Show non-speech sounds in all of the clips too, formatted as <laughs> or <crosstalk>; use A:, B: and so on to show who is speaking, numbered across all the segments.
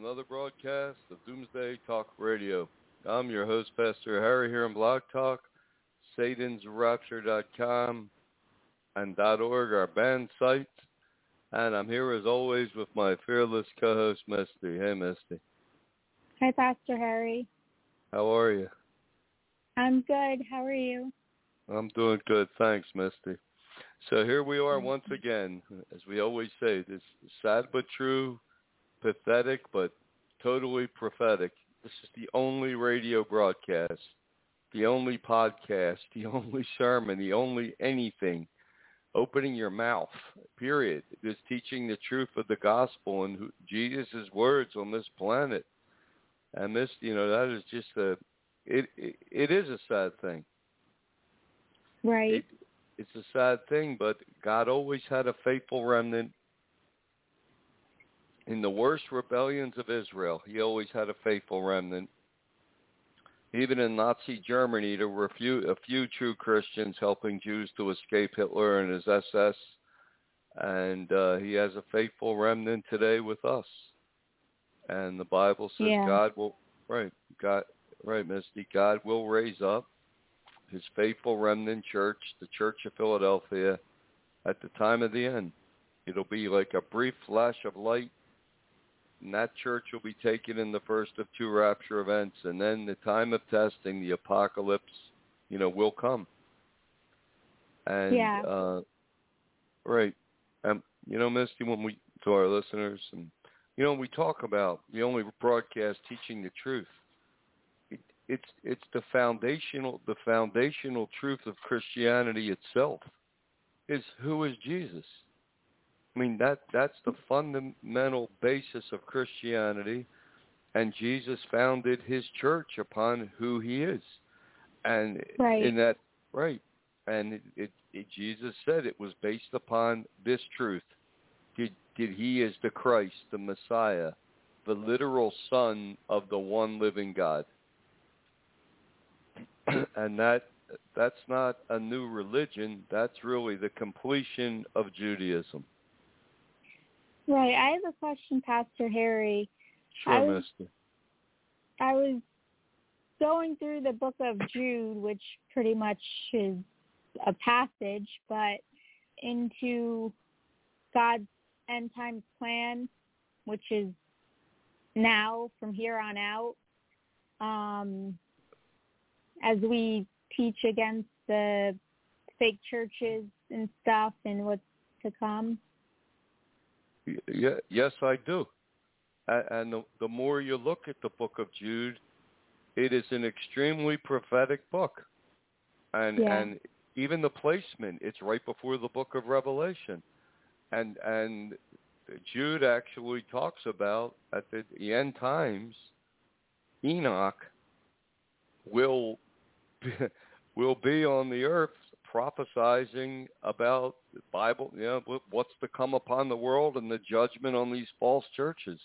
A: Another broadcast of Doomsday Talk Radio. I'm your host, Pastor Harry, here on Blog Talk, satansrapture.com, and .org, our band sites. And I'm here as always with my fearless co-host, Misty. Hey, Misty.
B: Hi, Pastor Harry.
A: How are you?
B: I'm good. How are you?
A: I'm doing good. Thanks, Misty. So here we are once again, as we always say, this sad but true, pathetic but totally prophetic. This is the only radio broadcast, the only podcast, <laughs> the only sermon, the only anything opening your mouth, period. It is teaching the truth of the gospel and who, Jesus' words on this planet. And this, you know, that is just a, it, it, it is a sad thing.
B: Right.
A: It, it's a sad thing, but God always had a faithful remnant. In the worst rebellions of Israel, he always had a faithful remnant. Even in Nazi Germany, there were a few, a few true Christians helping Jews to escape Hitler and his SS. And uh, he has a faithful remnant today with us. And the Bible says
B: Yeah.
A: God will, right, God, right, Misty, God will raise up his faithful remnant church, the Church of Philadelphia, at the time of the end. It'll be like a brief flash of light, and that church will be taken in the first of two rapture events, and then the time of testing, the apocalypse, you know, will come. And
B: Yeah.
A: uh right. Um you know, Misty, when we to our listeners and you know, we talk about the only broadcast teaching the truth it, it's it's the foundational the foundational truth of Christianity itself is who is Jesus. I mean that that's the fundamental basis of Christianity and Jesus founded his church upon who he is. And
B: Right.
A: in that right and it, it, it Jesus said it was based upon this truth. Did did he is the Christ, the Messiah, the literal son of the one living God. <clears throat> and that that's not a new religion, that's really the completion of Judaism.
B: Right. I have a question, Pastor Harry. I
A: Sure,
B: was-
A: Mister.
B: I was going through the book of Jude, which pretty much is a passage, but into God's end times plan, which is now from here on out. Um, as we teach against the fake churches and stuff and what's to come.
A: Yeah, yes, I do. And the, the more you look at the book of Jude, it is an extremely prophetic book. And
B: Yeah.
A: and even the placement, it's right before the book of Revelation. And and Jude actually talks about at the, the end times Enoch will be, <laughs> will be on the earth prophesizing about the Bible, you know, what's to come upon the world and the judgment on these false churches.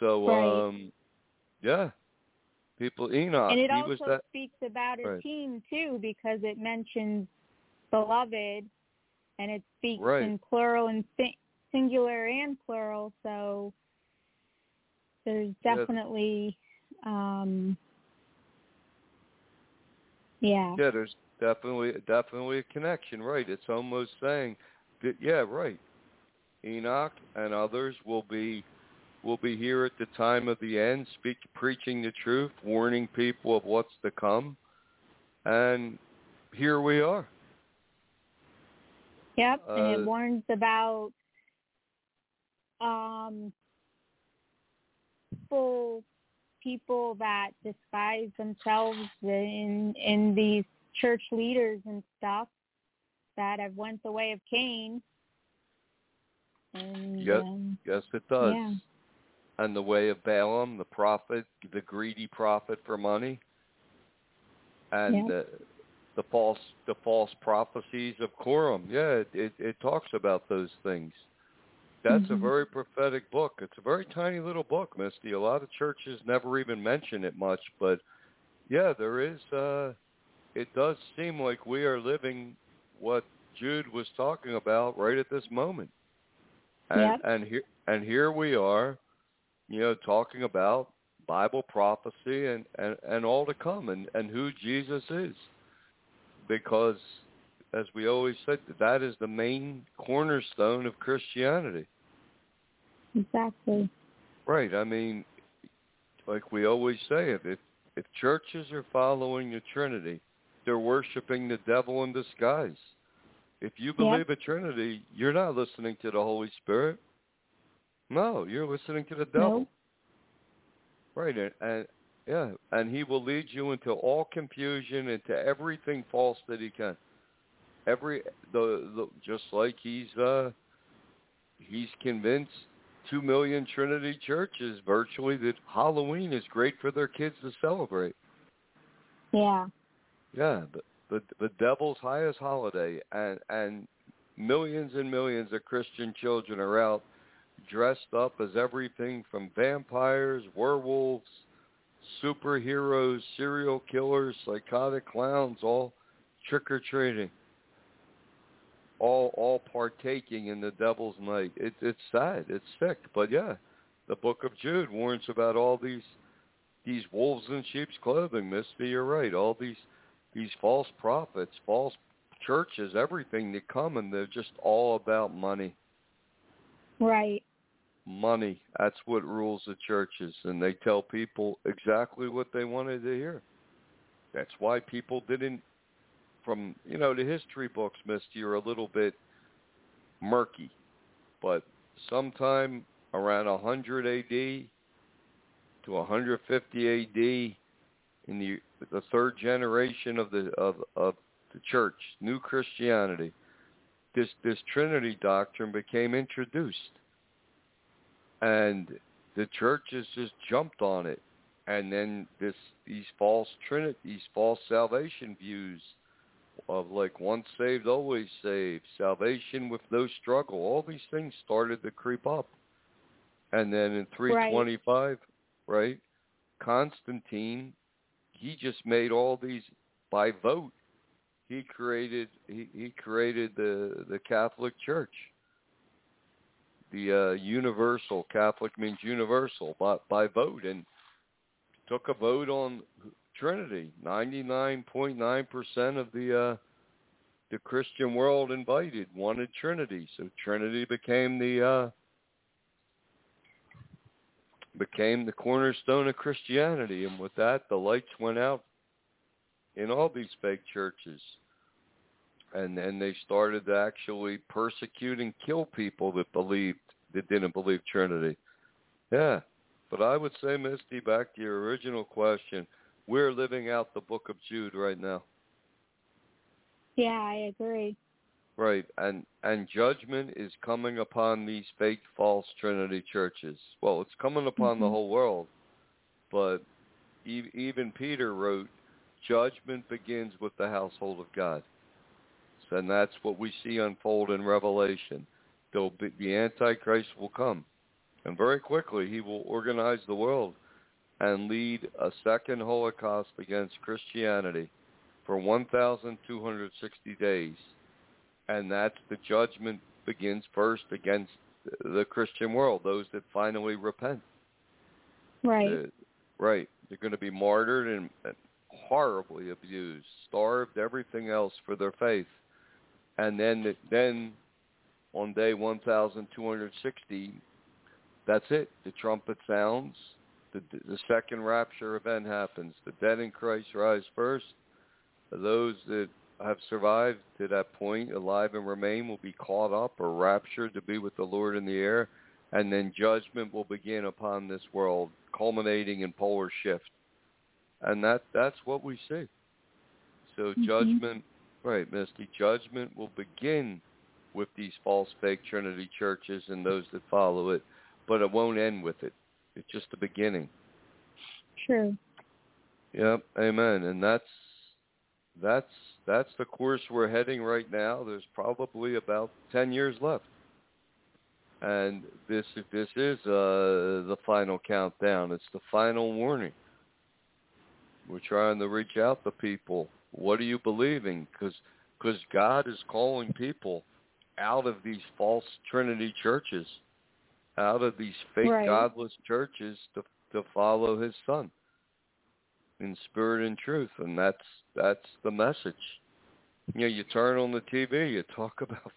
A: So,
B: Right.
A: um, yeah, people, Enoch,
B: and it also
A: that,
B: speaks about a
A: Right.
B: team too because it mentions beloved and it speaks
A: Right.
B: in plural and si- singular and plural so there's definitely Um, yeah.
A: Yeah, there's definitely definitely a connection, right? It's almost saying that yeah, right. Enoch and others will be will be here at the time of the end, speak preaching the truth, warning people of what's to come. And here we are.
B: Yep, and
A: Uh,
B: it warns about um full people that disguise themselves in in these church leaders and stuff that have went the way of Cain. And
A: Yep.
B: um,
A: Yes, it does.
B: Yeah.
A: And the way of Balaam, the prophet, the greedy prophet for money, and
B: Yep.
A: the, the false the false prophecies of Coram. Yeah, it, it, it talks about those things. That's a
B: Mhm.
A: very prophetic book. It's a very tiny little book, Misty. A lot of churches never even mention it much, but yeah, there is. uh It does seem like we are living what Jude was talking about right at this moment. And
B: Yep.
A: and here and here we are, you know, talking about Bible prophecy and, and, and all to come and, and who Jesus is. Because as we always said, that is the main cornerstone of Christianity.
B: exactly.
A: Right. I mean, like we always say, if if, if churches are following the Trinity, they're worshiping the devil in disguise. If you believe a Trinity, you're not listening to the Holy Spirit. No, you're listening to the devil. Right, and, and yeah, and he will lead you into all confusion, into everything false that he can. Every the, the just like he's uh he's convinced two million Trinity churches virtually that Halloween is great for their kids to celebrate.
B: Yeah.
A: Yeah, the the, the devil's highest holiday, and and millions and millions of Christian children are out dressed up as everything from vampires, werewolves, superheroes, serial killers, psychotic clowns, all trick or treating, all all partaking in the devil's night. It, it's sad, it's sick, but yeah, the Book of Jude warns about all these these wolves in sheep's clothing. Misty, you're right. All these these false prophets, false churches, everything that come, and they're just all about money
B: Right.
A: money. That's what rules the churches, and they tell people exactly what they wanted to hear. That's why people didn't, from you know, the history books, Misty, are a little bit murky, but sometime around 100 A.D. to 150 A.D. in the the third generation of the of of the church, new Christianity, this this Trinity doctrine became introduced. And the churches just jumped on it. And then this these false trinity these false salvation views of like once saved always saved salvation with no struggle all these things started to creep up. And then in 325 right, constantine he just made all these by vote. He created he, he created the the catholic church. The uh, universal Catholic means universal by, by vote, and took a vote on Trinity. Ninety nine point nine percent of the uh, the Christian world invited wanted Trinity, so Trinity became the uh, became the cornerstone of Christianity, and with that, the lights went out in all these fake churches and then they started to actually persecute and kill people that believed that didn't believe Trinity. Yeah, but I would say, Misty, back to your original question, we're living out the Book of Jude right now.
B: Yeah, I agree.
A: Right, and and judgment is coming upon these fake, false Trinity churches. Well, it's coming upon the
B: Mhm.
A: whole world, but e- even Peter wrote, "Judgment begins with the household of God." and that's what we see unfold in Revelation. There'll be, the Antichrist will come, and very quickly he will organize the world and lead a second Holocaust against Christianity for 1,260 days, and that's the judgment begins first against the Christian world, those that finally repent.
B: Right.
A: Uh, right. They're going to be martyred and, horribly abused, starved, everything else for their faith. And then then on day 1260 that's it. The trumpet sounds. The, the second rapture event happens. The dead in Christ rise first. Those that have survived to that point, alive and remain, will be caught up or raptured to be with the Lord in the air, and then judgment will begin upon this world, culminating in polar shift. And that that's what we see. So
B: mm-hmm.
A: judgment, right, Misty, judgment will begin with these false fake Trinity churches and those that follow it, but it won't end with it. It's just the beginning.
B: True.
A: Yep, amen. And that's that's that's the course we're heading right now. There's probably about 10 years left. And this this is uh, the final countdown. It's the final warning. We're trying to reach out to people. What are you believing? Because because God is calling people out of these false Trinity churches, out of these fake
B: right.
A: godless churches to to follow His Son in spirit and truth, and that's that's the message. You know, you turn on the TV, you talk <laughs> about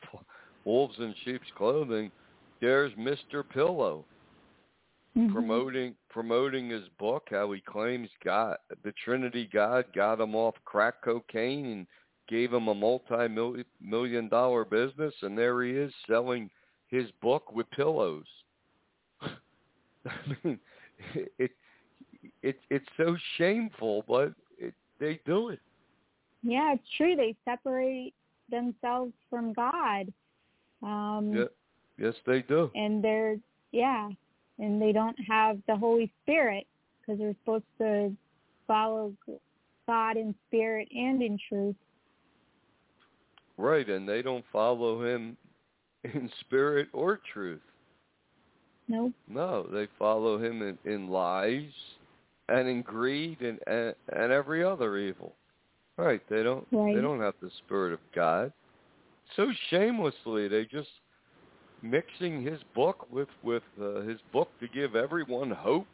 A: wolves in sheep's clothing. There's Mister Pillow
B: mm-hmm.
A: promoting promoting his book, how he claims God, the Trinity God, got him off crack cocaine and gave him a multi-million dollar business, and there he is selling his book with pillows. <laughs> I mean, <laughs> it it it's it's so shameful, but it, they do it.
B: Yeah, it's true. They separate themselves from God. Um,
A: yeah. Yes, they do.
B: And they're yeah, and they don't have the Holy Spirit because they're supposed to follow God in spirit and in truth.
A: Right, and they don't follow Him <laughs> in spirit or truth.
B: No.
A: No, they follow Him in, in lies and in greed and, and and every other evil. Right. They don't
B: right.
A: they don't have the spirit of God. So shamelessly they just mixing his book with with uh, his book to give everyone hope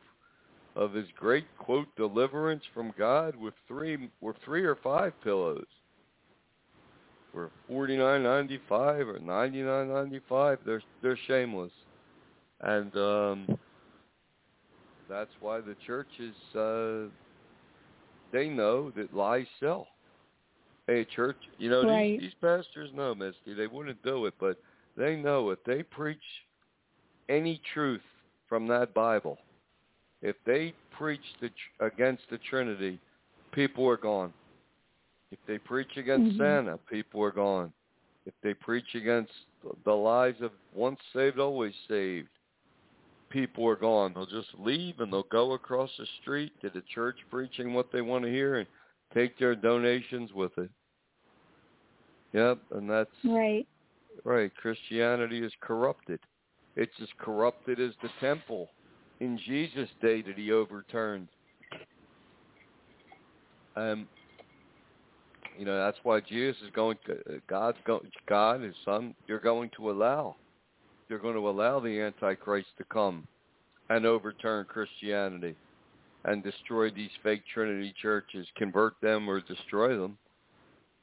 A: of his great quote deliverance from God with three or three or five pillows. For forty nine ninety five or ninety nine ninety five, they're they're shameless. And um that's why the churches uh they know that lies sell. Hey, church, you know
B: right.
A: these, these pastors know, Misty. They wouldn't do it, but they know if they preach any truth from that Bible, if they preach the, against the Trinity, people are gone. If they preach against
B: mm-hmm.
A: Santa, people are gone. If they preach against the lies of once saved, always saved, people are gone. They'll just leave and they'll go across the street to the church preaching what they want to hear and take their donations with it. Yep, and that's
B: right.
A: Right. Christianity is corrupted. It's as corrupted as the temple in Jesus' day that he overturned. Um, you know that's why Jesus is going to God's going God His Son. You're going to allow you're going to allow the Antichrist to come and overturn Christianity and destroy these fake Trinity churches, convert them or destroy them.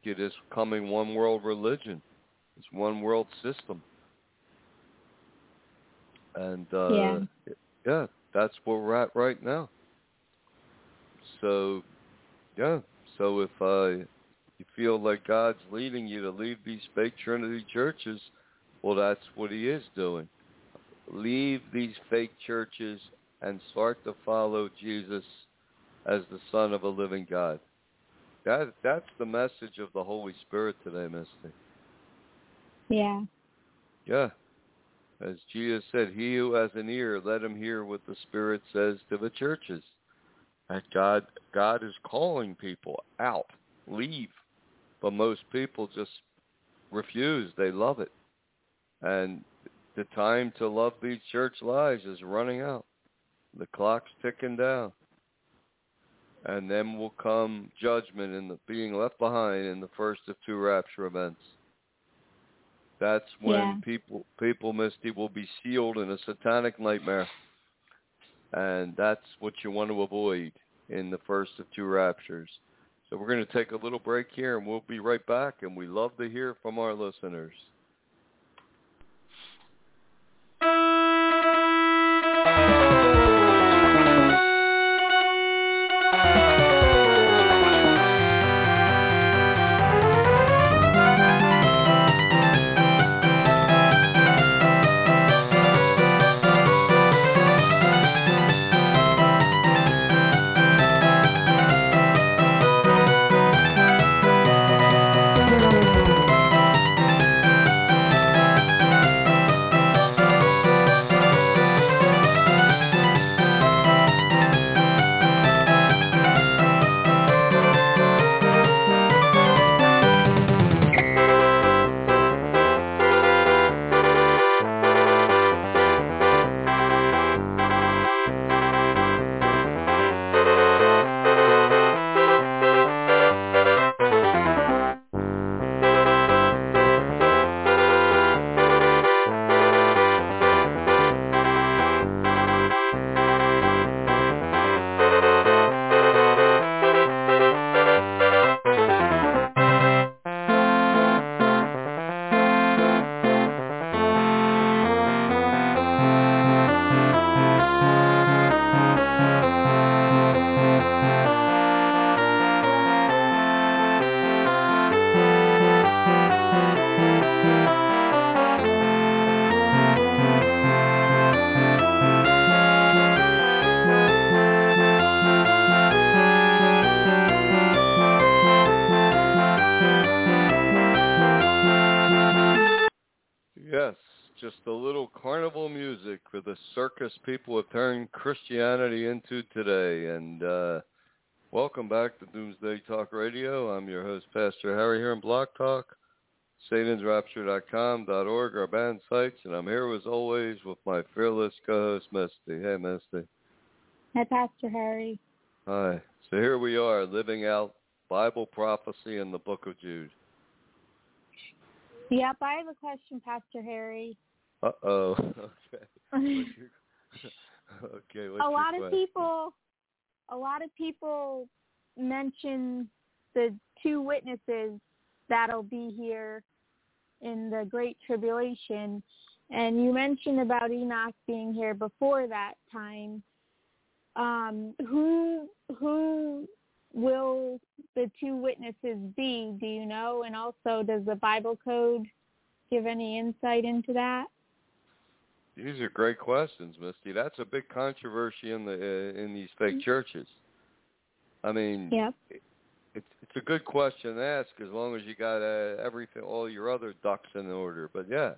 A: Get this coming one world religion, this one world system. And uh
B: yeah.
A: yeah, that's where we're at right now. So yeah. So if uh you feel like God's leading you to leave these fake Trinity churches, well, that's what he is doing. Leave these fake churches and start to follow Jesus as the Son of a living God. That that's the message of the Holy Spirit today, Misty.
B: Yeah.
A: Yeah. As Jesus said, he who has an ear, let him hear what the Spirit says to the churches. That God God is calling people out. Leave. But most people just refuse. They love it. And the time to love these church lies is running out. The clock's ticking down. And then will come judgment and the being left behind in the first of two rapture events. That's when
B: yeah.
A: people people Misty will be sealed in a satanic nightmare. And that's what you want to avoid. in the first of two raptures. So we're going to take a little break here and we'll be right back and we love to hear from our listeners. Just a little carnival music for the circus people have turned Christianity into today. And uh, welcome back to Doomsday Talk Radio. I'm your host, Pastor Harry, here in Blog Talk, satansrapture.com, .org, our band sites. And I'm here, as always, with my fearless co-host, Misty. Hey, Misty.
B: Hi, Pastor Harry.
A: Hi. So here we are, living out Bible prophecy in the book of Jude.
B: Yep, I have a question, Pastor Harry.
A: Uh oh. <laughs> Okay. <laughs> <laughs> okay.
B: A lot
A: your
B: of people, a lot of people mention the two witnesses that'll be here in the Great Tribulation, and you mentioned about Enoch being here before that time. Um, who who will the two witnesses be? Do you know? And also, does the Bible code give any insight into that?
A: These are great questions, Misty. That's a big controversy in the uh, in these fake churches. I mean,
B: Yep.
A: it's it's a good question to ask as long as you got uh, everything, all your other ducks in order. But yeah,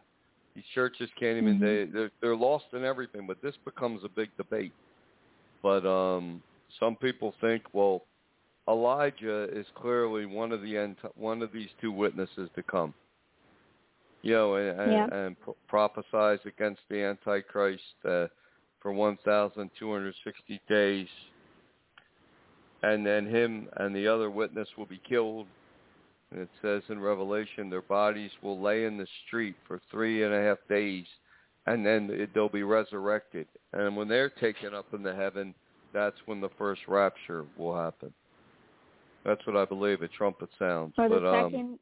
A: these churches can't even
B: Mhm.
A: they they're, they're lost in everything. But this becomes a big debate. But um, some people think, well, Elijah is clearly one of the end, one of these two witnesses to come. You know, and and,
B: Yeah.
A: and pro- prophesies against the Antichrist uh, for 1,260 days, and then him and the other witness will be killed. And it says in Revelation, their bodies will lay in the street for three and a half days, and then it, they'll be resurrected. And when they're taken up into heaven, that's when the first rapture will happen. That's what I believe. A trumpet sounds.
B: Or the
A: but um,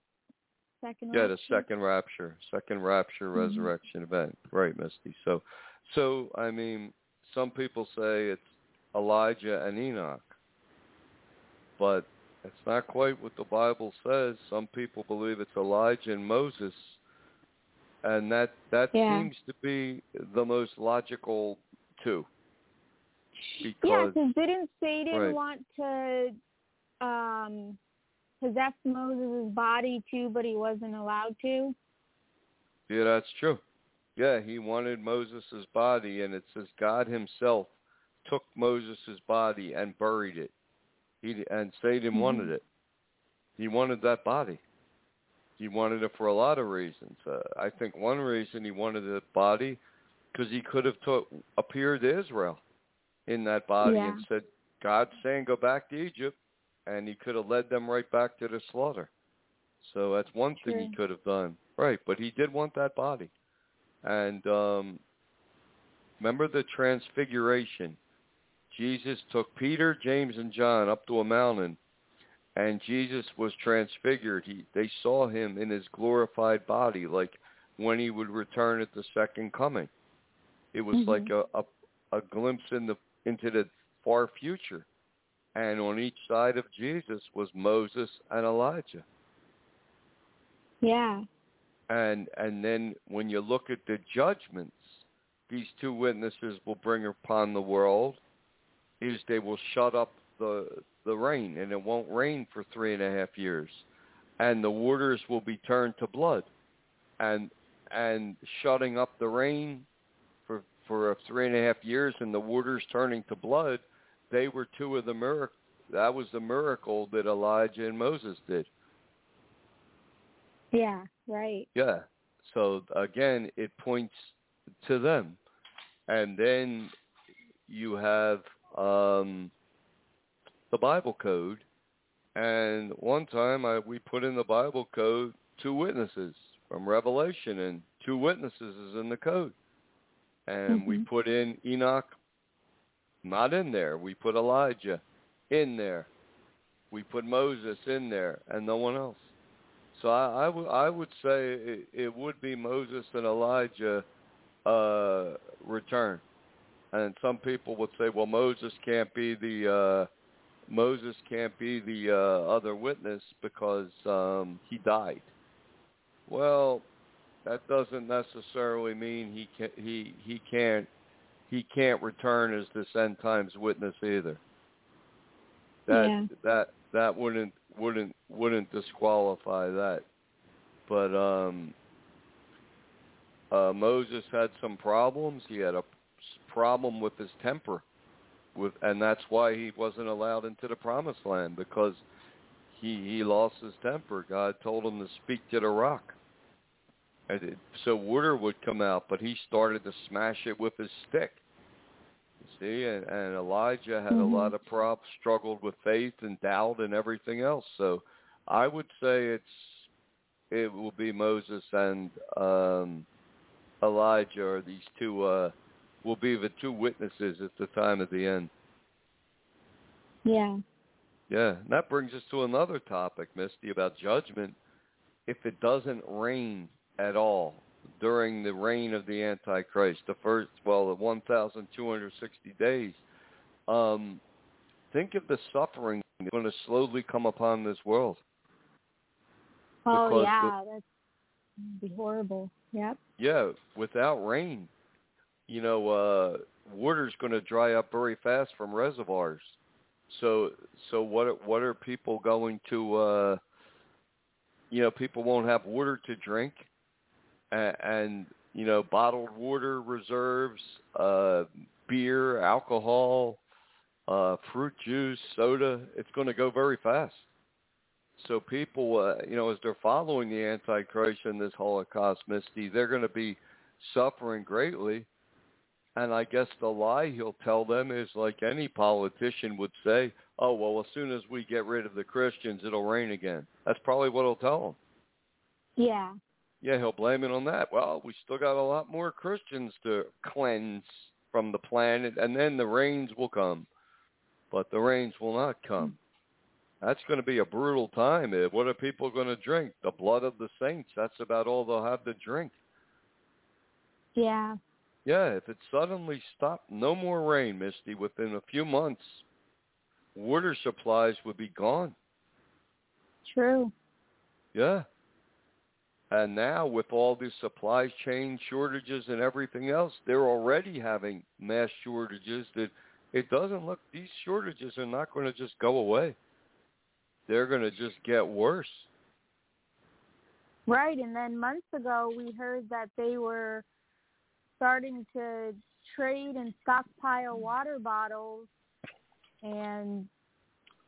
B: second,
A: yeah, the
B: rapture?
A: second rapture, second rapture
B: Mhm.
A: resurrection event. Right, Misty. So, so I mean, some people say it's Elijah and Enoch, but it's not quite what the Bible says. Some people believe it's Elijah and Moses, and that that
B: Yeah.
A: seems to be the most logical too.
B: Yeah,
A: Because
B: because didn't Satan
A: Right.
B: want to um possess Moses' body too, but he wasn't allowed to?
A: Yeah, that's true. Yeah, he wanted Moses' body, and it says God himself took Moses' body and buried it. He and Satan
B: Mhm.
A: wanted it. He wanted that body. He wanted it for a lot of reasons. Uh, I think one reason he wanted the body because he could have to, appeared to Israel in that body
B: Yeah.
A: and said, "God's saying go back to Egypt," and he could have led them right back to the slaughter. So that's one thing he could have done. Right, but he did want that body. And um remember the transfiguration Jesus took Peter, James, and John up to a mountain, and Jesus was transfigured. He, they saw him in his glorified body, like when he would return at the second coming. It was
B: Mm-hmm.
A: like a, a a glimpse in the into the far future. And on each side of Jesus was Moses and Elijah.
B: Yeah.
A: And and then when you look at the judgments these two witnesses will bring upon the world is they will shut up the the rain and it won't rain for three and a half years. And the waters will be turned to blood. And and shutting up the rain for for three and a half years and the waters turning to blood, they were two of the miracle that was the miracle that Elijah and Moses did.
B: Yeah. Right.
A: Yeah. So again, it points to them. And then you have um, the Bible code. And one time I, we put in the Bible code two witnesses from Revelation, and two witnesses is in the code. And we
B: Mhm.
A: put in Enoch, not in there. We put Elijah in there. We put Moses in there, and no one else. So I, I, w- I would say it, it would be Moses and Elijah uh, return. And some people would say, well, Moses can't be the uh, Moses can't be the uh, other witness because um, he died. Well, that doesn't necessarily mean he can he he can't he can't return as this end times witness either. That
B: Yeah.
A: that that wouldn't wouldn't wouldn't disqualify that. But um uh Moses had some problems. He had a problem with his temper with and that's why he wasn't allowed into the promised land because he he lost his temper. God told him to speak to the rock. And it, so water would come out, but he started to smash it with his stick. See, and, and Elijah had
B: Mhm.
A: a lot of props, struggled with faith and doubt and everything else. So I would say it's it will be Moses and um Elijah or these two uh will be the two witnesses at the time of the end.
B: Yeah.
A: Yeah, and that brings us to another topic, Misty, about judgment. If it doesn't rain at all during the reign of the Antichrist, the first, well, the 1,260 days, um, think of the suffering that's going to slowly come upon this world.
B: Oh yeah, that's that'd be horrible. Yep.
A: Yeah, without rain, you know, uh, water's going to dry up very fast from reservoirs. So, so what? What are people going to? uh You know, people won't have water to drink, and, you know, bottled water reserves, uh beer, alcohol, uh fruit juice, soda. It's going to go very fast. So people, uh, you know, as they're following the Antichrist and this Holocaust Misty, they're going to be suffering greatly. And I guess the lie he'll tell them is like any politician would say, oh, well, as soon as we get rid of the Christians, it'll rain again. That's probably what he'll tell them.
B: Yeah.
A: Yeah, he'll blame it on that. Well, we still got a lot more Christians to cleanse from the planet, and then the rains will come. But the rains will not come. That's going to be a brutal time. Eh, What are people going to drink? The blood of the saints. That's about all they'll have to drink.
B: Yeah.
A: Yeah, if it suddenly stopped, no more rain, Misty, within a few months, water supplies would be gone.
B: True.
A: Yeah. And now with all these supply chain shortages and everything else, they're already having mass shortages that it doesn't look these shortages are not going to just go away. They're going to just get worse.
B: Right. And then months ago, we heard that they were starting to trade and stockpile water bottles and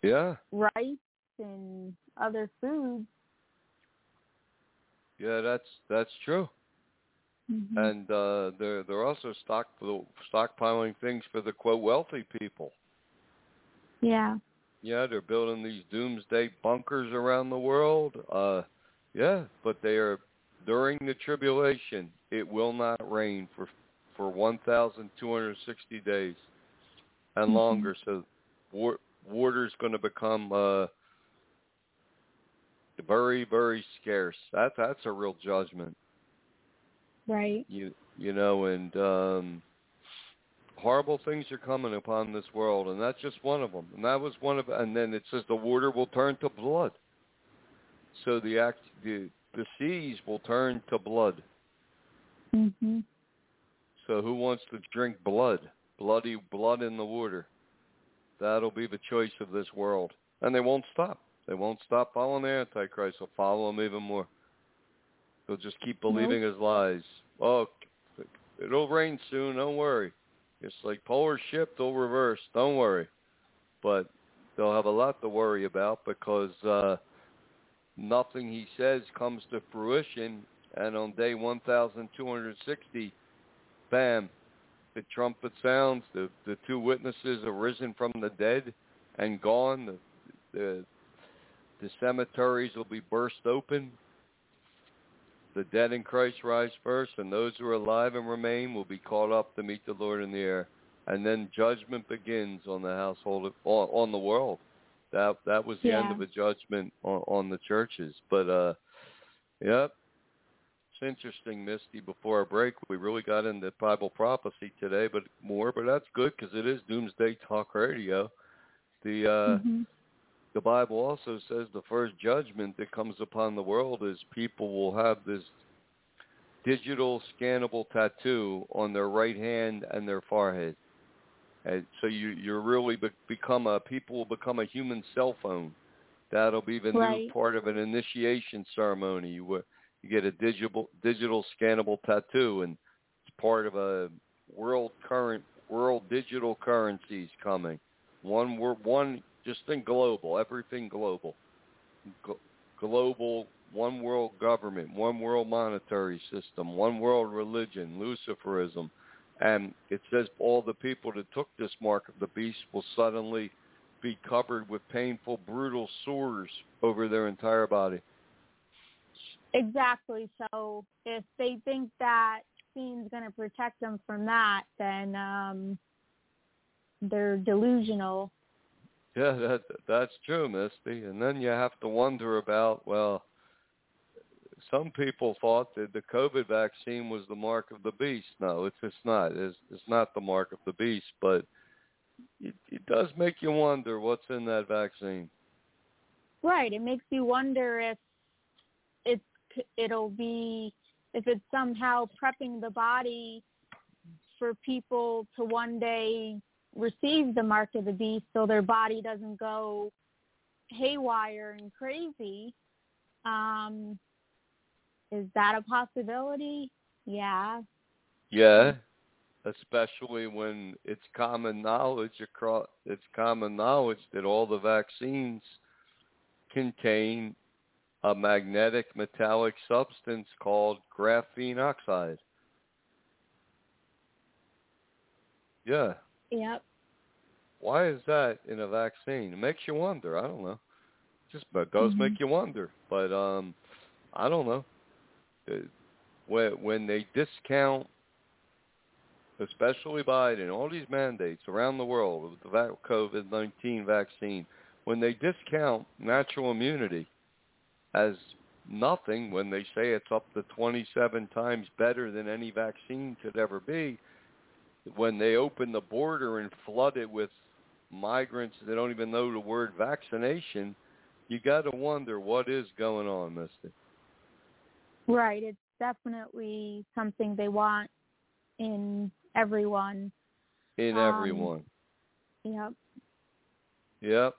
A: Yeah.
B: rice and other foods.
A: Yeah, that's that's true.
B: Mhm.
A: And uh they're they're also stock stockpiling things for the quote wealthy people.
B: yeah.
A: Yeah, they're building these doomsday bunkers around the world. Uh yeah, but they are during the tribulation, it will not rain for for 1260 days. and
B: Mhm.
A: longer. So wa- water's going to become uh, very, very scarce. That that's a real judgment.
B: Right.
A: You you know, and um, horrible things are coming upon this world, and that's just one of them. And that was one of, and then it says the water will turn to blood. So the act, the the seas will turn to blood.
B: Mhm.
A: So who wants to drink blood? Bloody blood in the water. That'll be the choice of this world. And they won't stop. They won't stop following the Antichrist. They'll follow him even more. They'll just keep believing his lies. Oh, it'll rain soon. Don't worry. It's like polar shift. They'll reverse. Don't worry. But they'll have a lot to worry about because uh, nothing he says comes to fruition. And on day 1,260, bam, the trumpet sounds. The the two witnesses are risen from the dead and gone. The the, the cemeteries will be burst open. The dead in Christ rise first, and those who are alive and remain will be caught up to meet the Lord in the air. And then judgment begins on the household of, on, on the world. That that was the end of the judgment on, on the churches. But uh, yep, it's interesting, Misty. Before our break, we really got into Bible prophecy today, but more. But that's good because it is Doomsday Talk Radio. The uh,
B: Mhm.
A: The Bible also says the first judgment that comes upon the world is people will have this digital scannable tattoo on their right hand and their forehead. And so you you really be, become a people will become a human cell phone. That'll be the new part of an initiation ceremony. You you get a digital digital scannable tattoo, and it's part of a world current world digital currencies coming. One one just think global, everything global, Glo- global one world government, one world monetary system, one world religion, Luciferism, and it says all the people that took this mark of the beast will suddenly be covered with painful, brutal sores over their entire body.
B: Exactly. So if they think that scene's going to protect them from that, then um, they're delusional.
A: Yeah, that that's true, Misty. And then you have to wonder about well, some people thought that the COVID vaccine was the mark of the beast. No, it's it's not. It's it's not the mark of the beast, but it, it does make you wonder what's in that vaccine.
B: Right. It makes you wonder if it's it'll be if it's somehow prepping the body for people to one day receive the mark of the beast so their body doesn't go haywire and crazy. Um is that a possibility? Yeah.
A: Yeah, especially when it's common knowledge across it's common knowledge that all the vaccines contain a magnetic metallic substance called graphene oxide. Yeah.
B: Yep.
A: Why is that in a vaccine? It makes you wonder. I don't know. Just but it does
B: Mhm.
A: make you wonder. But um I don't know. When when they discount especially Biden, all these mandates around the world with the COVID-19 vaccine, when they discount natural immunity as nothing, when they say it's up to 27 times better than any vaccine could ever be, when they open the border and flood it with migrants that don't even know the word vaccination, you got to wonder what is going on, Misty.
B: Right. It's definitely something they want in everyone.
A: In
B: Um,
A: everyone.
B: Yep.
A: Yep.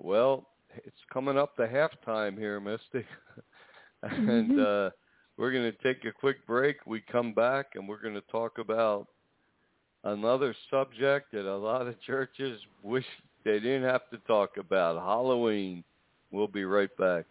A: Well, it's coming up to halftime here, Misty. <laughs> and
B: Mhm.
A: uh we're going to take a quick break. We come back and we're going to talk about another subject that a lot of churches wish they didn't have to talk about, Halloween. We'll be right back.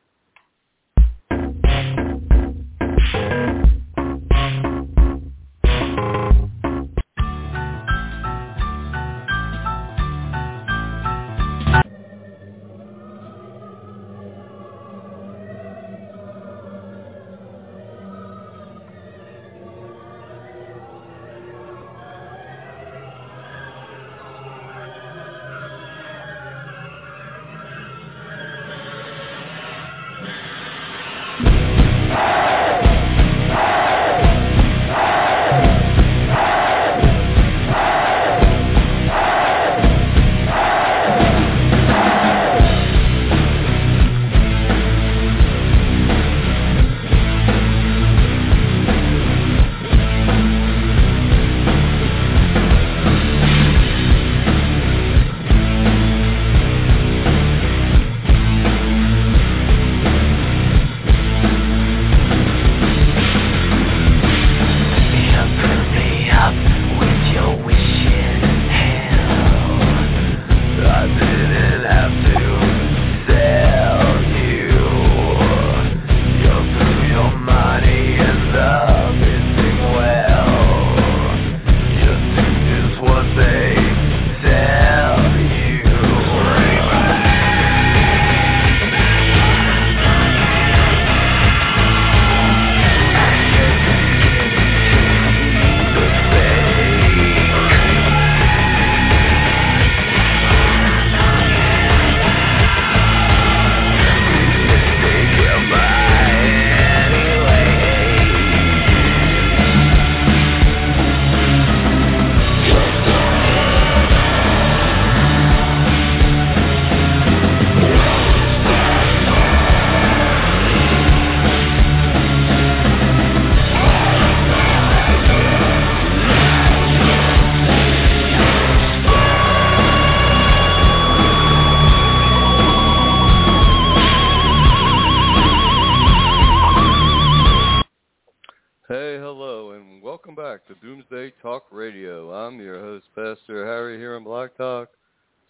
A: Talk Radio. I'm your host, Pastor Harry here on Blog Talk,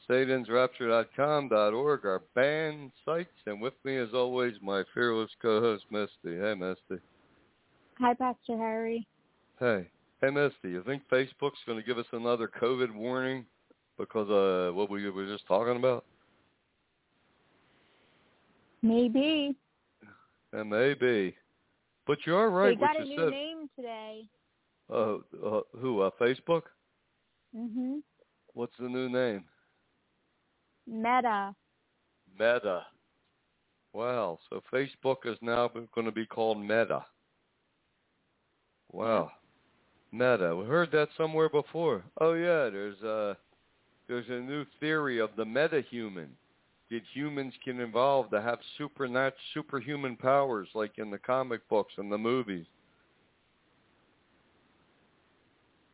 A: SatansRapture.com.org, our band sites, and with me, as always, my fearless co-host, Misty. Hey, Misty.
B: Hi, Pastor Harry.
A: Hey. Hey, Misty, you think Facebook's going to give us another COVID warning because of what we were just talking about?
B: Maybe.
A: Maybe. But you are right.
B: They got a new
A: said.
B: name today.
A: Uh, uh, who? Uh, Facebook?
B: Mhm.
A: What's the new name?
B: Meta.
A: Meta. Wow. So Facebook is now going to be called Meta. Wow. Meta. We heard that somewhere before. Oh yeah, there's a there's a new theory of the meta-human. That humans can evolve to have supernat superhuman powers like in the comic books and the movies.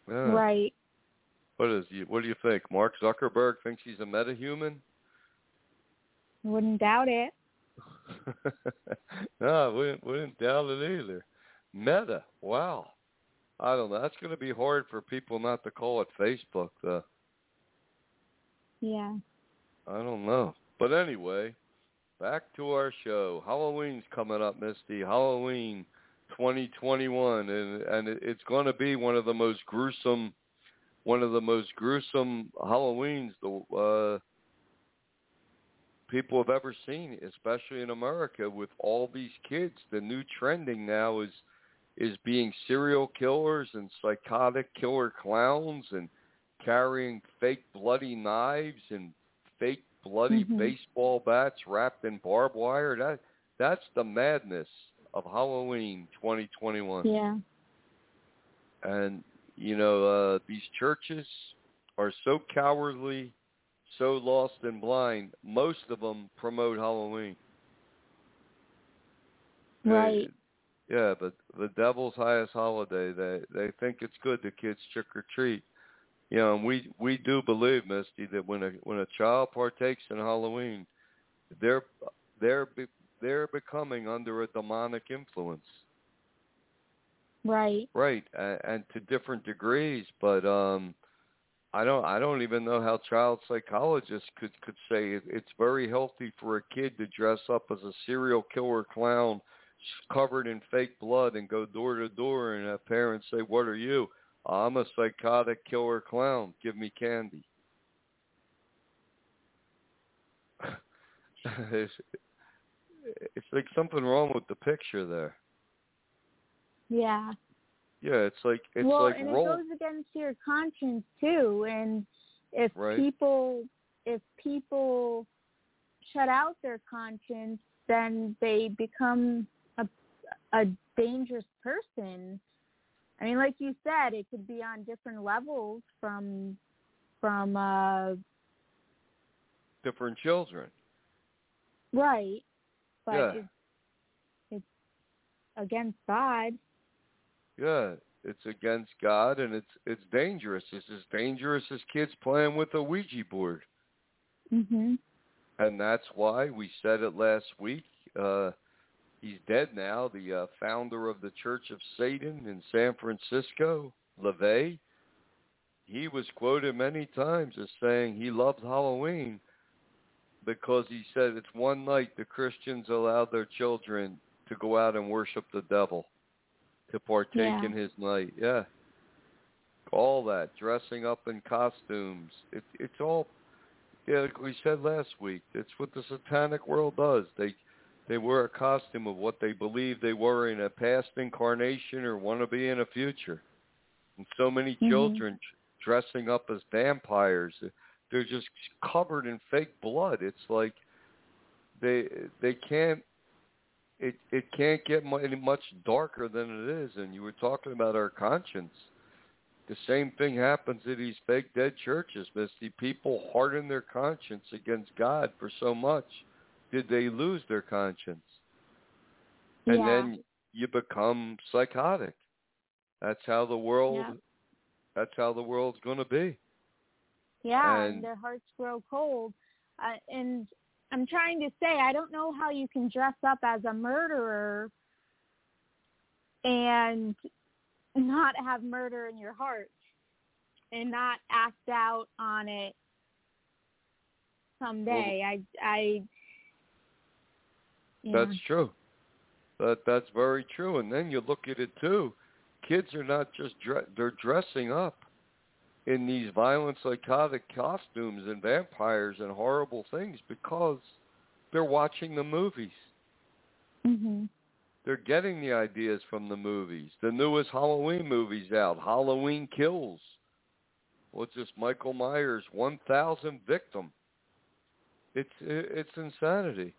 A: Yeah.
B: Right.
A: What is you? What do you think? Mark Zuckerberg thinks he's a meta-human?
B: Wouldn't doubt it.
A: no, I wouldn't, wouldn't doubt it either. Meta. Wow. I don't know. That's going to be hard for people not to call it Facebook, though.
B: Yeah.
A: I don't know. But anyway, back to our show. Halloween's coming up, Misty. Halloween 2021, and and it, it's going to be one of the most gruesome, one of the most gruesome Halloweens the uh, people have ever seen, especially in America with all these kids. The new trending now is is being serial killers and psychotic killer clowns and carrying fake bloody knives and fake bloody
B: Mhm.
A: baseball bats wrapped in barbed wire. That that's the madness of Halloween 2021.
B: Yeah.
A: And you know, uh these churches are so cowardly, so lost and blind. Most of them promote Halloween. They-
B: Right.
A: yeah, but the devil's highest holiday, they they think it's good the kids trick or treat. You know, and we we do believe, Misty, that when a when a child partakes in Halloween, they're they're be, they're becoming under a demonic influence,
B: Right.
A: right? And, and to different degrees, but um, I don't I don't even know how child psychologists could could say it, it's very healthy for a kid to dress up as a serial killer clown covered in fake blood and go door to door and have parents say, "What are you?" I'm a psychotic killer clown. Give me candy. <laughs> it's, like something wrong with the picture there.
B: Yeah.
A: Yeah, it's like it's
B: well,
A: like
B: and
A: roll.
B: it goes against your conscience too. And if
A: Right.
B: people if people shut out their conscience, then they become a a dangerous person. I mean, like you said, it could be on different levels from from uh
A: different children.
B: right, but
A: Yeah.
B: it's it's against God.
A: Yeah, it's against God and it's it's dangerous. It's as dangerous as kids playing with a Ouija board.
B: Mhm.
A: and that's why we said it last week. Uh, he's dead now. The uh, founder of the Church of Satan in San Francisco, LaVey, he was quoted many times as saying he loved Halloween because he said it's one night the Christians allowed their children to go out and worship the devil, to partake
B: Yeah.
A: in his night. Yeah. All that, dressing up in costumes. It, it's all yeah, like we said last week, it's what the satanic world does. They they wear a costume of what they believe they were in a past incarnation or want to be in a future. And so many
B: Mhm.
A: children dressing up as vampires. They're just covered in fake blood. It's like they they can't it it can't get any much darker than it is. And you were talking about our conscience. The same thing happens at these fake dead churches, Misty. People harden their conscience against God for so much. Did they lose their conscience? And
B: yeah.
A: then you become psychotic. That's how the world
B: Yeah.
A: that's how the world's going to be.
B: Yeah,
A: And-
B: and their hearts grow cold. Uh, and I'm trying to say, I don't know how you can dress up as a murderer and not have murder in your heart. and not act out on it someday. Well, I I
A: yeah. That's true. That that's very true. And then you look at it too. Kids are not just dre- they're dressing up in these violent psychotic costumes and vampires and horrible things because they're watching the movies.
B: Mhm.
A: They're getting the ideas from the movies. The newest Halloween movies out, Halloween Kills. What's this Michael Myers 1000 victim? It's it's insanity.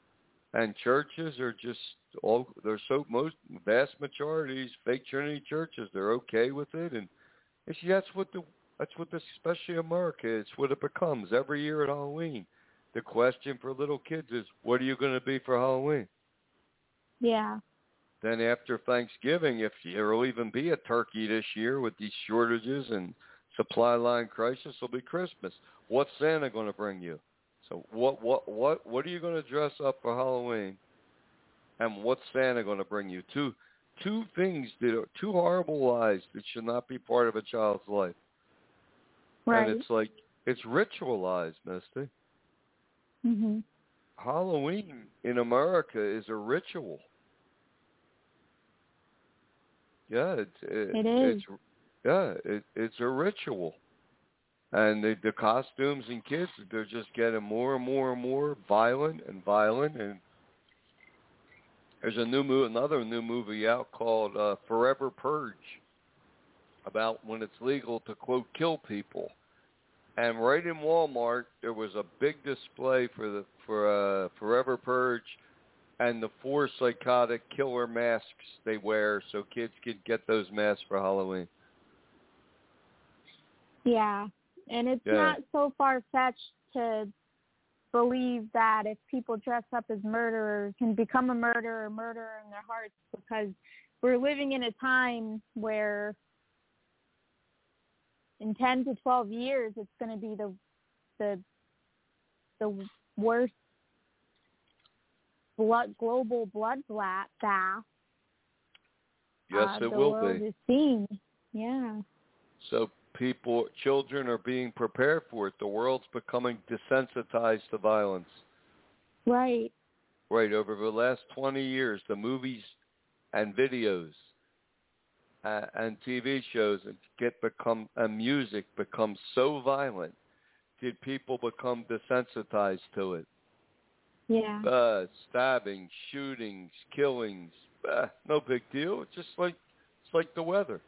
A: And churches are just all they're so most vast majorities fake Trinity churches. They're okay with it and it's that's what the that's what this, especially America, it's what it becomes every year at Halloween. The question for little kids is, what are you going to be for Halloween?
B: Yeah.
A: Then after Thanksgiving, if there'll even be a turkey this year with these shortages and supply line crisis, will be Christmas. What's Santa going to bring you? So what what what what are you going to dress up for Halloween? And what's Santa going to bring you? Two two things that are two horrible lies that should not be part of a child's life.
B: Right.
A: And it's like it's ritualized, Misty.
B: Mhm.
A: Halloween in America is a ritual. Yeah, it's it,
B: it is.
A: It's, yeah, it, it's a ritual, and the, the costumes and kids they're just getting more and more and more violent and violent. And there's a new movie, another new movie out called uh, Forever Purge about when it's legal to quote kill people. And right in Walmart, there was a big display for the for uh, Forever Purge and the four psychotic killer masks they wear, so kids could get those masks for Halloween.
B: Yeah, and it's
A: yeah.
B: not so far fetched to believe that if people dress up as murderers can become a murderer, murderer in their hearts, because we're living in a time where in 10 to 12 years it's going to be the the the worst blood global blood bath
A: yes
B: uh,
A: it
B: the
A: will
B: world
A: be.
B: is seeing. Yeah.
A: So people children are being prepared for it. The world's becoming desensitized to violence.
B: Right.
A: Right. Over the last 20 years the movies and videos uh, and TV shows and get become and music becomes so violent, did people become desensitized to it?
B: Yeah.
A: Uh, stabbing, shootings, killings, uh, no big deal. It's just like it's like the weather.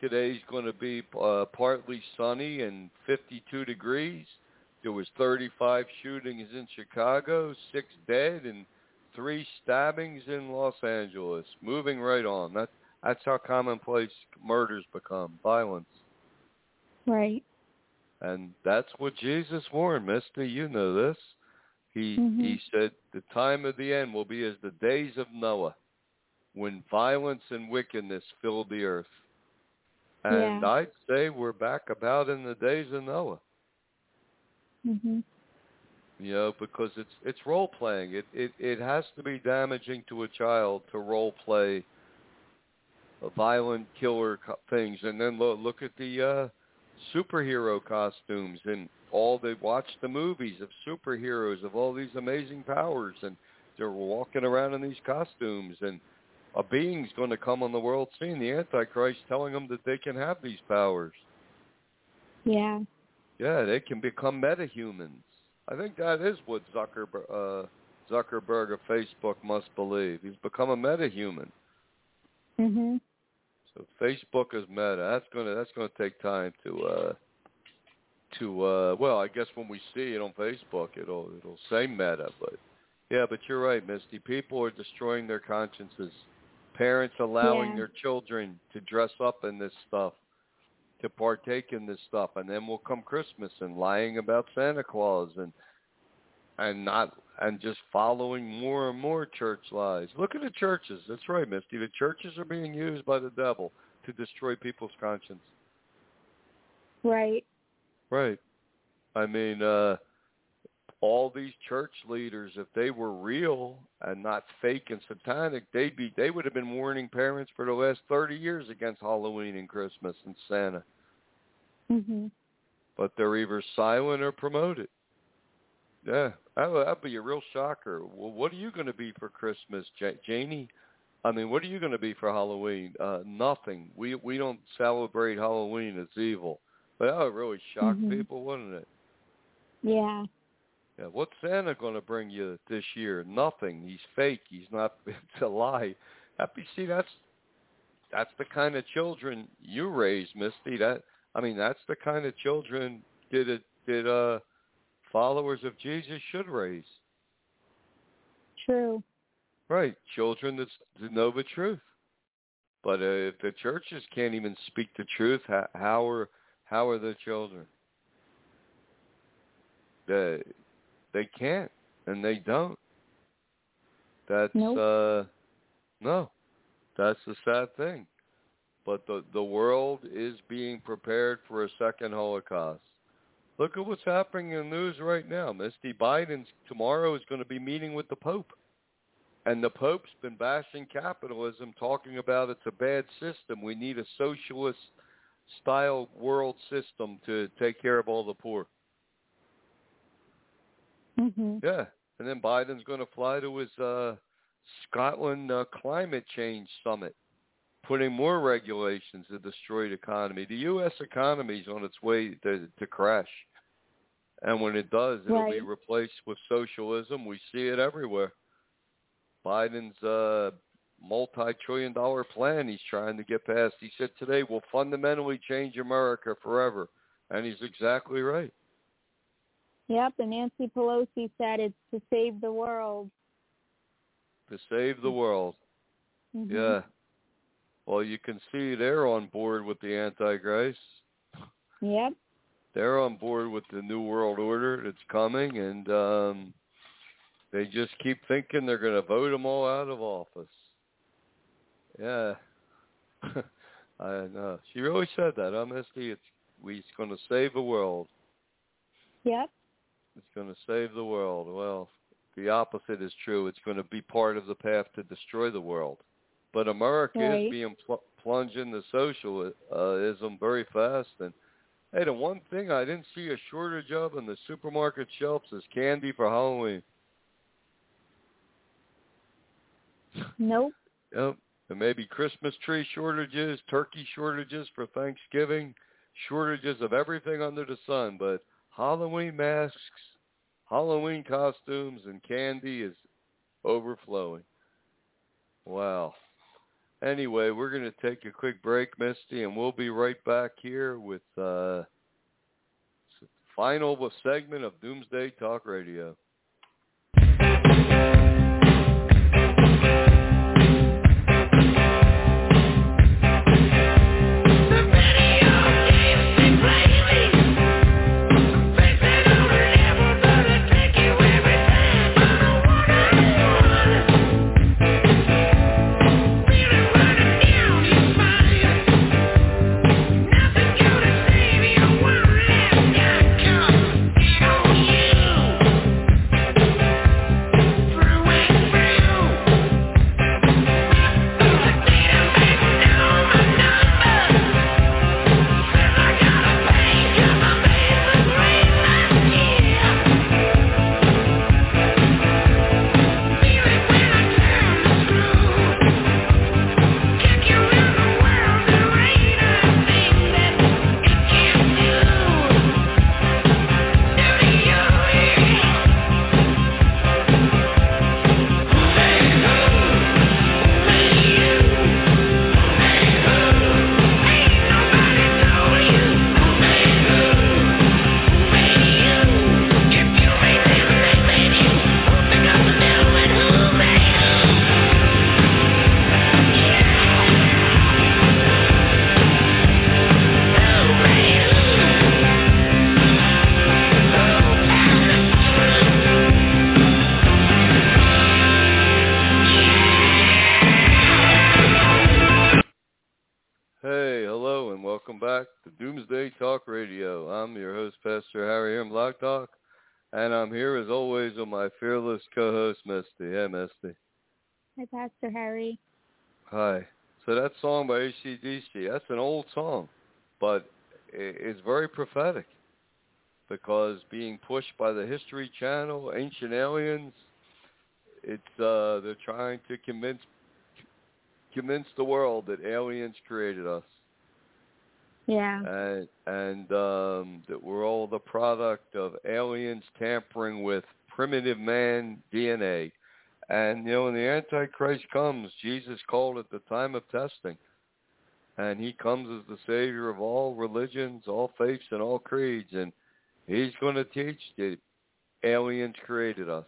A: Today's going to be uh, partly sunny and 52 degrees. There was 35 shootings in Chicago, six dead, and three stabbings in Los Angeles. Moving right on. That that's how commonplace murders become, violence.
B: Right.
A: And that's what Jesus warned, Misty. You know this. He
B: mm-hmm.
A: he said the time of the end will be as the days of Noah, when violence and wickedness filled the earth. And
B: yeah.
A: I'd say we're back about in the days of Noah.
B: Mhm.
A: You know, because it's it's role playing. It it it has to be damaging to a child to role play violent killer co- things, and then look, look at the uh, superhero costumes and all they watch the movies of superheroes of all these amazing powers, and they're walking around in these costumes, and a being's going to come on the world scene, the Antichrist, telling them that they can have these powers.
B: Yeah.
A: Yeah, they can become metahumans. I think that is what Zuckerberg, uh, Zuckerberg of Facebook must believe. He's become a metahuman.
B: Mhm.
A: So Facebook is Meta. That's gonna that's gonna take time to uh to uh well, I guess when we see it on Facebook it'll it'll say Meta, but yeah, but you're right, Misty. People are destroying their consciences. Parents allowing
B: yeah.
A: their children to dress up in this stuff, to partake in this stuff, and then will come Christmas and lying about Santa Claus and and not and just following more and more church lies. Look at the churches. That's right, Misty. The churches are being used by the devil to destroy people's conscience.
B: Right.
A: Right. I mean, uh all these church leaders, if they were real and not fake and satanic, they'd be they would have been warning parents for the last thirty years against Halloween and Christmas and Santa.
B: Mhm.
A: but they're either silent or promoted. Yeah, that would that'd be a real shocker. Well, what are you going to be for Christmas, ja- Janie? I mean, what are you going to be for Halloween? Uh, nothing. We we don't celebrate Halloween. It's evil. But that would really shock
B: Mhm.
A: people, wouldn't it?
B: Yeah.
A: Yeah. What's Santa going to bring you this year? Nothing. He's fake. He's not. <laughs> It's a lie. That, Happy. See, that's that's the kind of children you raise, Misty. That I mean, that's the kind of children did it did uh followers of Jesus should raise.
B: True.
A: Right, children that know the truth. But uh, if the churches can't even speak the truth, how, how are how are the children? They they can't, and they don't. That's
B: Nope.
A: uh no, that's the sad thing. But the the world is being prepared for a second Holocaust. Look at what's happening in the news right now. Misty Biden's tomorrow is going to be meeting with the Pope. And the Pope's been bashing capitalism, talking about it's a bad system. We need a socialist style world system to take care of all the poor.
B: Mhm.
A: Yeah. And then Biden's going to fly to his uh Scotland uh, climate change summit, putting more regulations to destroy the economy. The U.S. economy is on its way to, to crash. And when it does, it'll be replaced with socialism. We see it everywhere. Biden's uh, multi-trillion dollar plan he's trying to get passed. He said today will fundamentally change America forever. And he's exactly right.
B: Yep. And Nancy Pelosi said it's to save the world.
A: To save the world.
B: Mhm.
A: Yeah. Well, you can see they're on board with the Antichrist.
B: Yep.
A: They're on board with the New World Order that's coming, and um, they just keep thinking they're going to vote them all out of office. Yeah. <laughs> I know. She really said that, Misty? It's we, going to save the world.
B: Yep.
A: It's going to save the world. Well, the opposite is true. It's going to be part of the path to destroy the world. But America
B: Right.
A: is being pl- plunged into socialism very fast. And hey, the one thing I didn't see a shortage of in the supermarket shelves is candy for Halloween.
B: Nope. <laughs>
A: Yep. And maybe Christmas tree shortages, turkey shortages for Thanksgiving, shortages of everything under the sun. But Halloween masks, Halloween costumes, and candy is overflowing. Wow. Anyway, we're going to take a quick break, Misty, and we'll be right back here with uh, final segment of Doomsday Talk Radio. I'm here as always with my fearless co-host, Misty. Hey, Misty.
B: Hi, Pastor Harry.
A: Hi. So that song by ACDC, that's an old song, but it's very prophetic because being pushed by the History Channel, Ancient Aliens, it's uh, they're trying to convince convince the world that aliens created us.
B: Yeah.
A: And and um, that we're all the product of aliens tampering with primitive man DNA. And you know, when the Antichrist comes, Jesus called it the time of testing. And he comes as the savior of all religions, all faiths, and all creeds. And he's going to teach that aliens created us.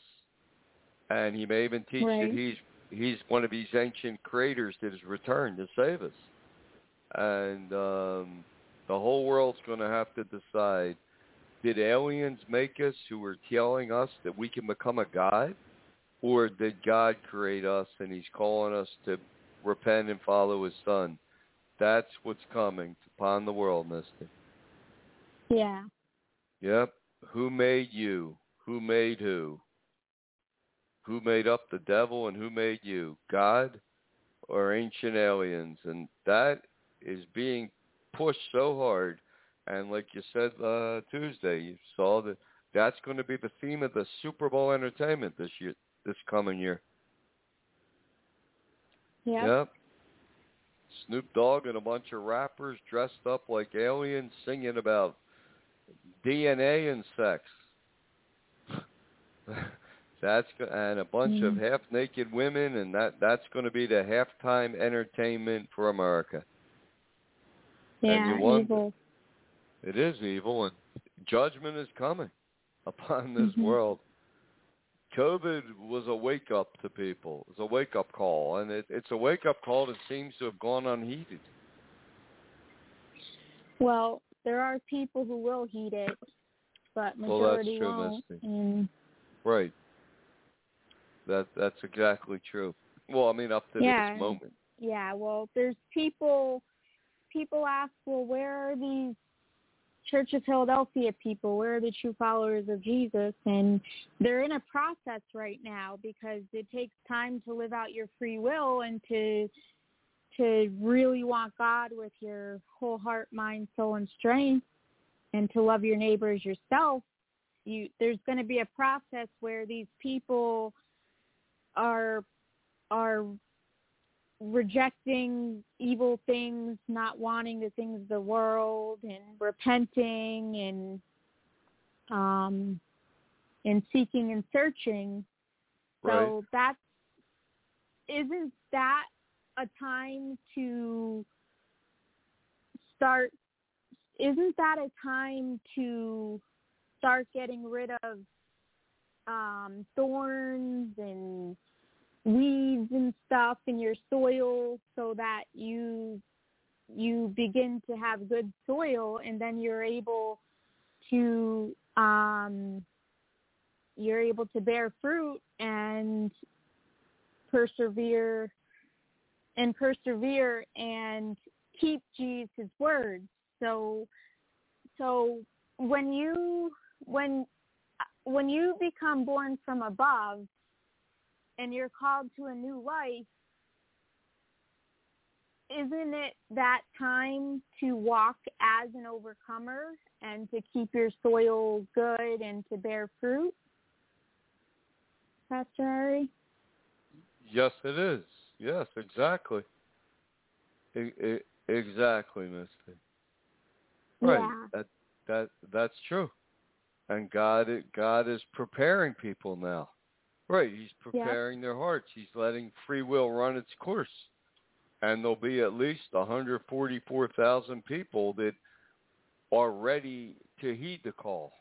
A: And he may even teach
B: right.
A: that he's he's one of these ancient creators that has returned to save us. And um, the whole world's going to have to decide, did aliens make us who are telling us that we can become a god? Or did God create us and he's calling us to repent and follow his son? That's what's coming upon the world, Misty.
B: Yeah.
A: Yep. Who made you? Who made who? Who made up the devil and who made you? God or ancient aliens? And that is being pushed so hard. And like you said uh, Tuesday, you saw that that's going to be the theme of the Super Bowl entertainment this year, this coming year.
B: Yeah.
A: Yep. Snoop Dogg and a bunch of rappers dressed up like aliens singing about DNA and sex. <laughs> that's and a bunch
B: mm-hmm.
A: of half naked women and that that's going to be the halftime entertainment for America.
B: Yeah, evil.
A: It is evil and judgment is coming <laughs> upon this
B: mm-hmm.
A: world. COVID was a wake up to people. It's a wake up call, and it, it's a wake up call that seems to have gone unheeded.
B: Well, there are people who will heed it, but majority
A: well,
B: won't. And...
A: Right. That that's exactly true. Well, I mean, up to
B: yeah,
A: this moment.
B: Yeah. Well, there's people. People ask, well, where are these Church of Philadelphia people, where are the true followers of Jesus? And they're in a process right now because it takes time to live out your free will and to to really want God with your whole heart, mind, soul, and strength, and to love your neighbor as yourself. You there's going to be a process where these people are are rejecting evil things, not wanting the things of the world, and repenting and um, and seeking and searching.
A: Right.
B: So that's isn't that a time to start? Isn't that a time to start getting rid of um, thorns and weeds and stuff in your soil so that you you begin to have good soil and then you're able to um you're able to bear fruit and persevere and persevere and keep Jesus' words. So so when you when when you become born from above, and you're called to a new life, isn't it that time to walk as an overcomer and to keep your soil good and to bear fruit? Pastor Harry?
A: Yes, it is. Yes, exactly. exactly, Misty. Right.
B: Yeah.
A: That that that's true. And God God is preparing people now. Right. He's preparing their hearts. He's letting free will run its course. And there'll be at least 144,000 people that are ready to heed the call.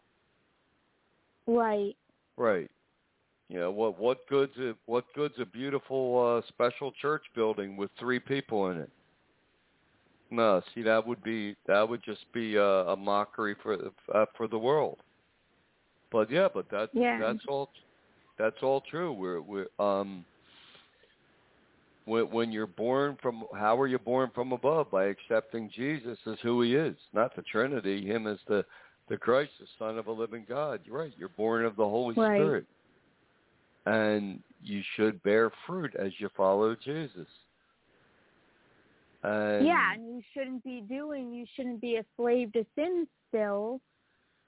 B: Right.
A: Right. You know what? What good's a what good's a beautiful uh, special church building with three people in it? No, see that would be that would just be a, a mockery for uh, for the world. But yeah, but that
B: yeah.
A: that's all that's all true. We're we're um when when you're born from how are you born from above by accepting Jesus as who he is, not the Trinity, him as the the Christ, the Son of a living God. You're right. You're born of the Holy
B: right.
A: Spirit. And you should bear fruit as you follow Jesus. And
B: yeah, and you shouldn't be doing. You shouldn't be a slave to sin still,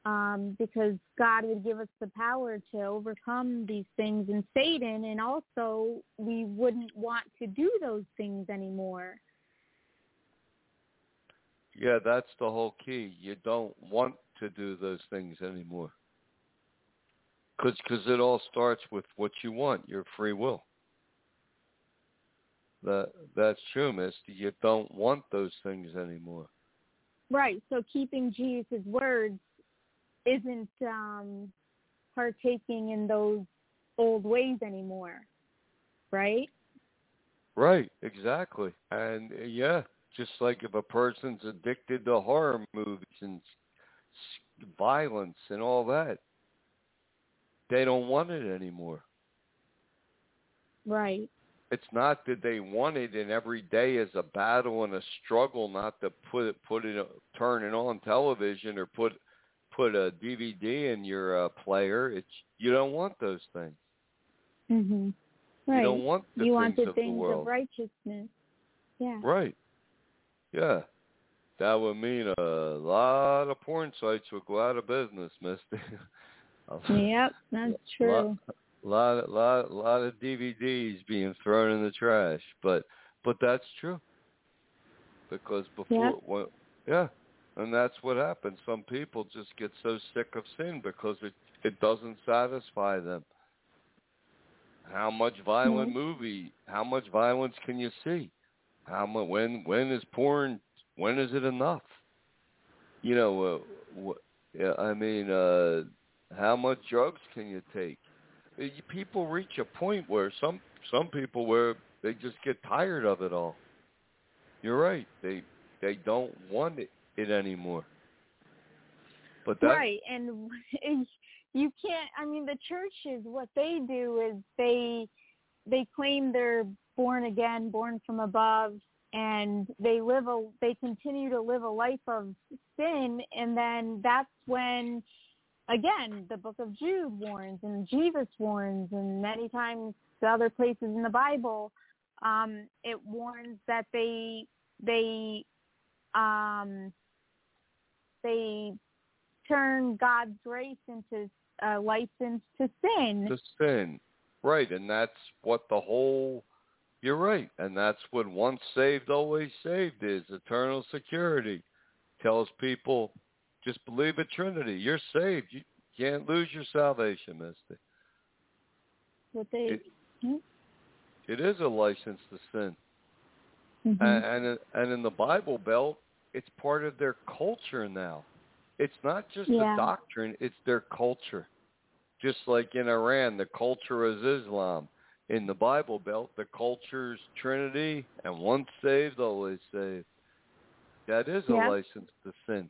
B: um, because God would give us the power to overcome these things and Satan, and also we wouldn't want to do those things anymore.
A: Yeah, that's the whole key. You don't want to do those things anymore. Because cause it all starts with what you want, your free will. That that's true, Misty. You don't want those things anymore.
B: Right. So keeping Jesus' words isn't um, partaking in those old ways anymore, right?
A: Right. Exactly. And uh, yeah, just like if a person's addicted to horror movies and violence and all that, they don't want it anymore.
B: Right.
A: It's not that they want it, and every day is a battle and a struggle not to put it, put it, turn it on television or put put a DVD in your uh, player. It's you don't want those things.
B: Mhm. Right.
A: You don't want the
B: you
A: things
B: want the
A: of
B: things
A: the world.
B: of righteousness. Yeah.
A: Right. Yeah. That would mean a lot of porn sites would go out of business, Misty. <laughs>
B: Yep, that's true.
A: A lot, lot, lot, lot of DVDs being thrown in the trash, but but that's true. Because before,
B: Yeah.
A: when, yeah, and that's what happens. Some people just get so sick of sin because it it doesn't satisfy them. How much violent
B: Mhm.
A: movie? How much violence can you see? How much? When when is porn? When is it enough? You know, uh, wh- yeah, I mean, uh, how much drugs can you take? Uh, People reach a point where some some people where they just get tired of it all. You're right. They they don't want it, it anymore. But that
B: right, and <laughs> you can't. I mean, the churches, what they do is they they claim they're born again, born from above, and they live a they continue to live a life of sin, and then that's when again the book of Jude warns and Jesus warns, and many times the other places in the Bible, um, it warns that they they um, they turn God's grace into a license to sin.
A: to sin. Right, and that's what the whole you're right, and that's what once saved always saved is eternal security. Tells people just believe in Trinity. You're saved. You can't lose your salvation, Misty.
B: What they
A: It, it is a license to sin.
B: Mhm.
A: and and and in the Bible Belt, it's part of their culture now. It's not just
B: Yeah.
A: a doctrine; it's their culture. Just like in Iran, the culture is Islam. In the Bible Belt, the culture's Trinity, and once saved, always saved. That is a license to sin.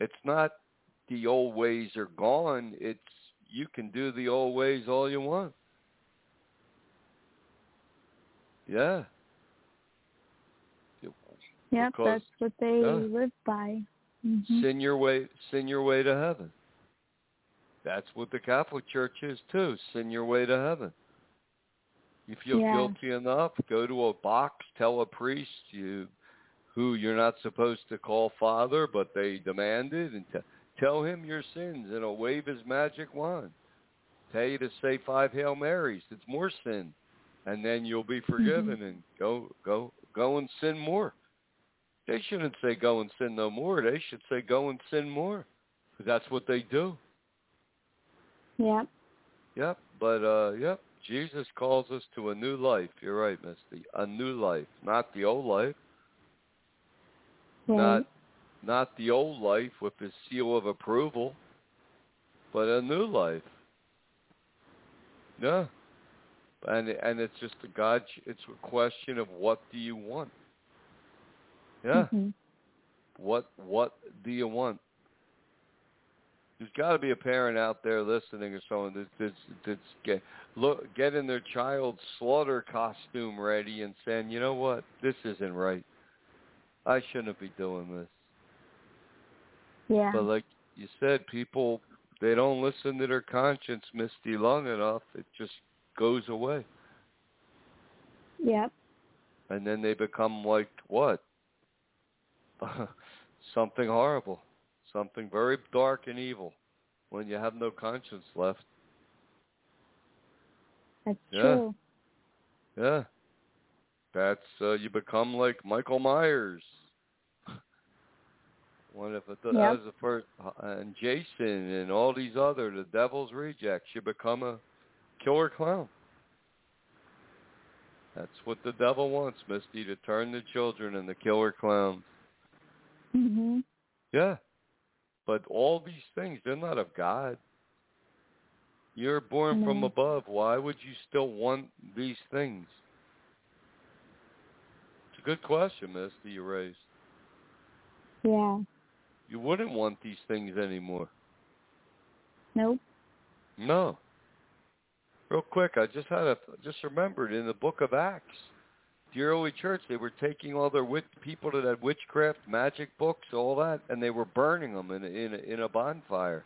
A: It's not the old ways are gone. It's you can do the old ways all you want. Yeah.
B: Yep,
A: because-
B: that's what they
A: yeah.
B: live by. Mhm.
A: sin your way sin your way to heaven that's what the catholic church is too sin your way to heaven you feel
B: Yeah.
A: guilty enough go to a box tell a priest you who you're not supposed to call father but they demanded and t- tell him your sins and he'll wave his magic wand tell you to say five hail marys it's more sin and then you'll be forgiven and go go go and sin more they shouldn't say go and sin no more. They should say go and sin more. that's what they do.
B: Yep.
A: Yep. But uh yep, Jesus calls us to a new life. You're right, Misty. A new life, not the old life,
B: Right.
A: not not the old life with his seal of approval, but a new life. Yeah. And and it's just a God it's a question of what do you want? Yeah.
B: Mhm.
A: What what do you want? There's got to be a parent out there listening or someone that's that's, that's get look getting their child's slaughter costume ready and saying, you know what, this isn't right. I shouldn't be doing this.
B: Yeah.
A: But like you said, people they don't listen to their conscience, Misty, long enough. It just goes away.
B: Yep.
A: and then they become like what? <laughs> something horrible, something very dark and evil when you have no conscience left.
B: That's
A: Yeah.
B: true.
A: Yeah. That's uh, you become like Michael Myers. <laughs> One of the
B: Yep.
A: that was the first, uh, and Jason and all these other the Devil's Rejects. You become a killer clown. That's what the devil wants, Misty, to turn the children into killer clowns.
B: Mhm.
A: Yeah. But all these things, they're not of God. You're born from above. Why would you still want these things? It's a good question, Misty, you raised.
B: Yeah.
A: You wouldn't want these things anymore.
B: Nope.
A: No. Real quick, I just had a just remembered in the book of Acts, the early church, they were taking all their wit people that had witchcraft, magic books, all that, and they were burning them in a, in a, in a bonfire.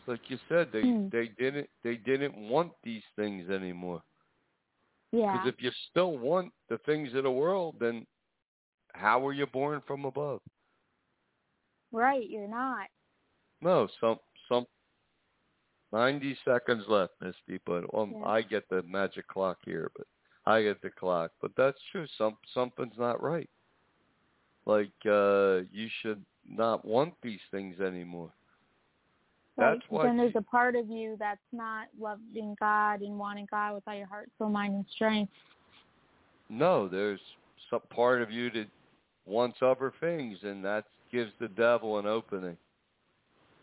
A: It's like you said, they
B: Hmm.
A: they didn't they didn't want these things anymore.
B: Yeah.
A: Because if you still want the things of the world, then how were you born from above?
B: Right, you're not.
A: No, some some ninety seconds left, Misty. But um,
B: Yeah.
A: I get the magic clock here, but I get the clock. But that's true. Some something's not right. Like uh you should not want these things anymore.
B: Right.
A: That's why
B: then there's a part of you that's not loving God and wanting God with all your heart, soul, mind, and strength.
A: No, there's some part of you that wants other things, and that gives the devil an opening.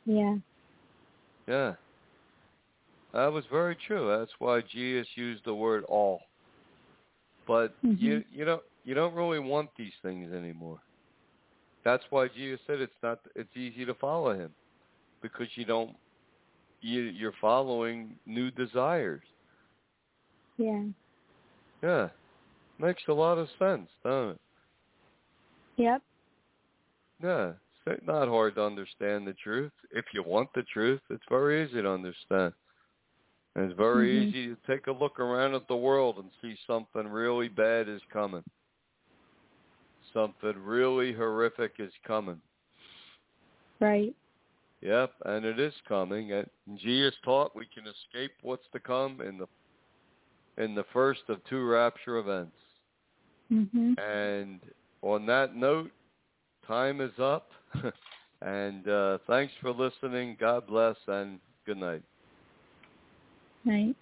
B: Yeah.
A: Yeah. That was very true. That's why Jesus used the word all. But you
B: Mhm.
A: you don't you don't really want these things anymore. That's why Jesus said it's not it's easy to follow him because you don't you you're following new desires.
B: Yeah.
A: Yeah. Makes a lot of sense, don't it?
B: Yep.
A: Yeah. It's not hard to understand the truth. If you want the truth, it's very easy to understand. And it's very
B: Mhm.
A: easy to take a look around at the world and see something really bad is coming. Something really horrific is coming.
B: Right.
A: Yep, and it is coming. And Jesus taught we can escape what's to come in the in the first of two rapture events.
B: Mhm.
A: And on that note, time is up. <laughs> and uh, thanks for listening. God bless and good night.
B: Right.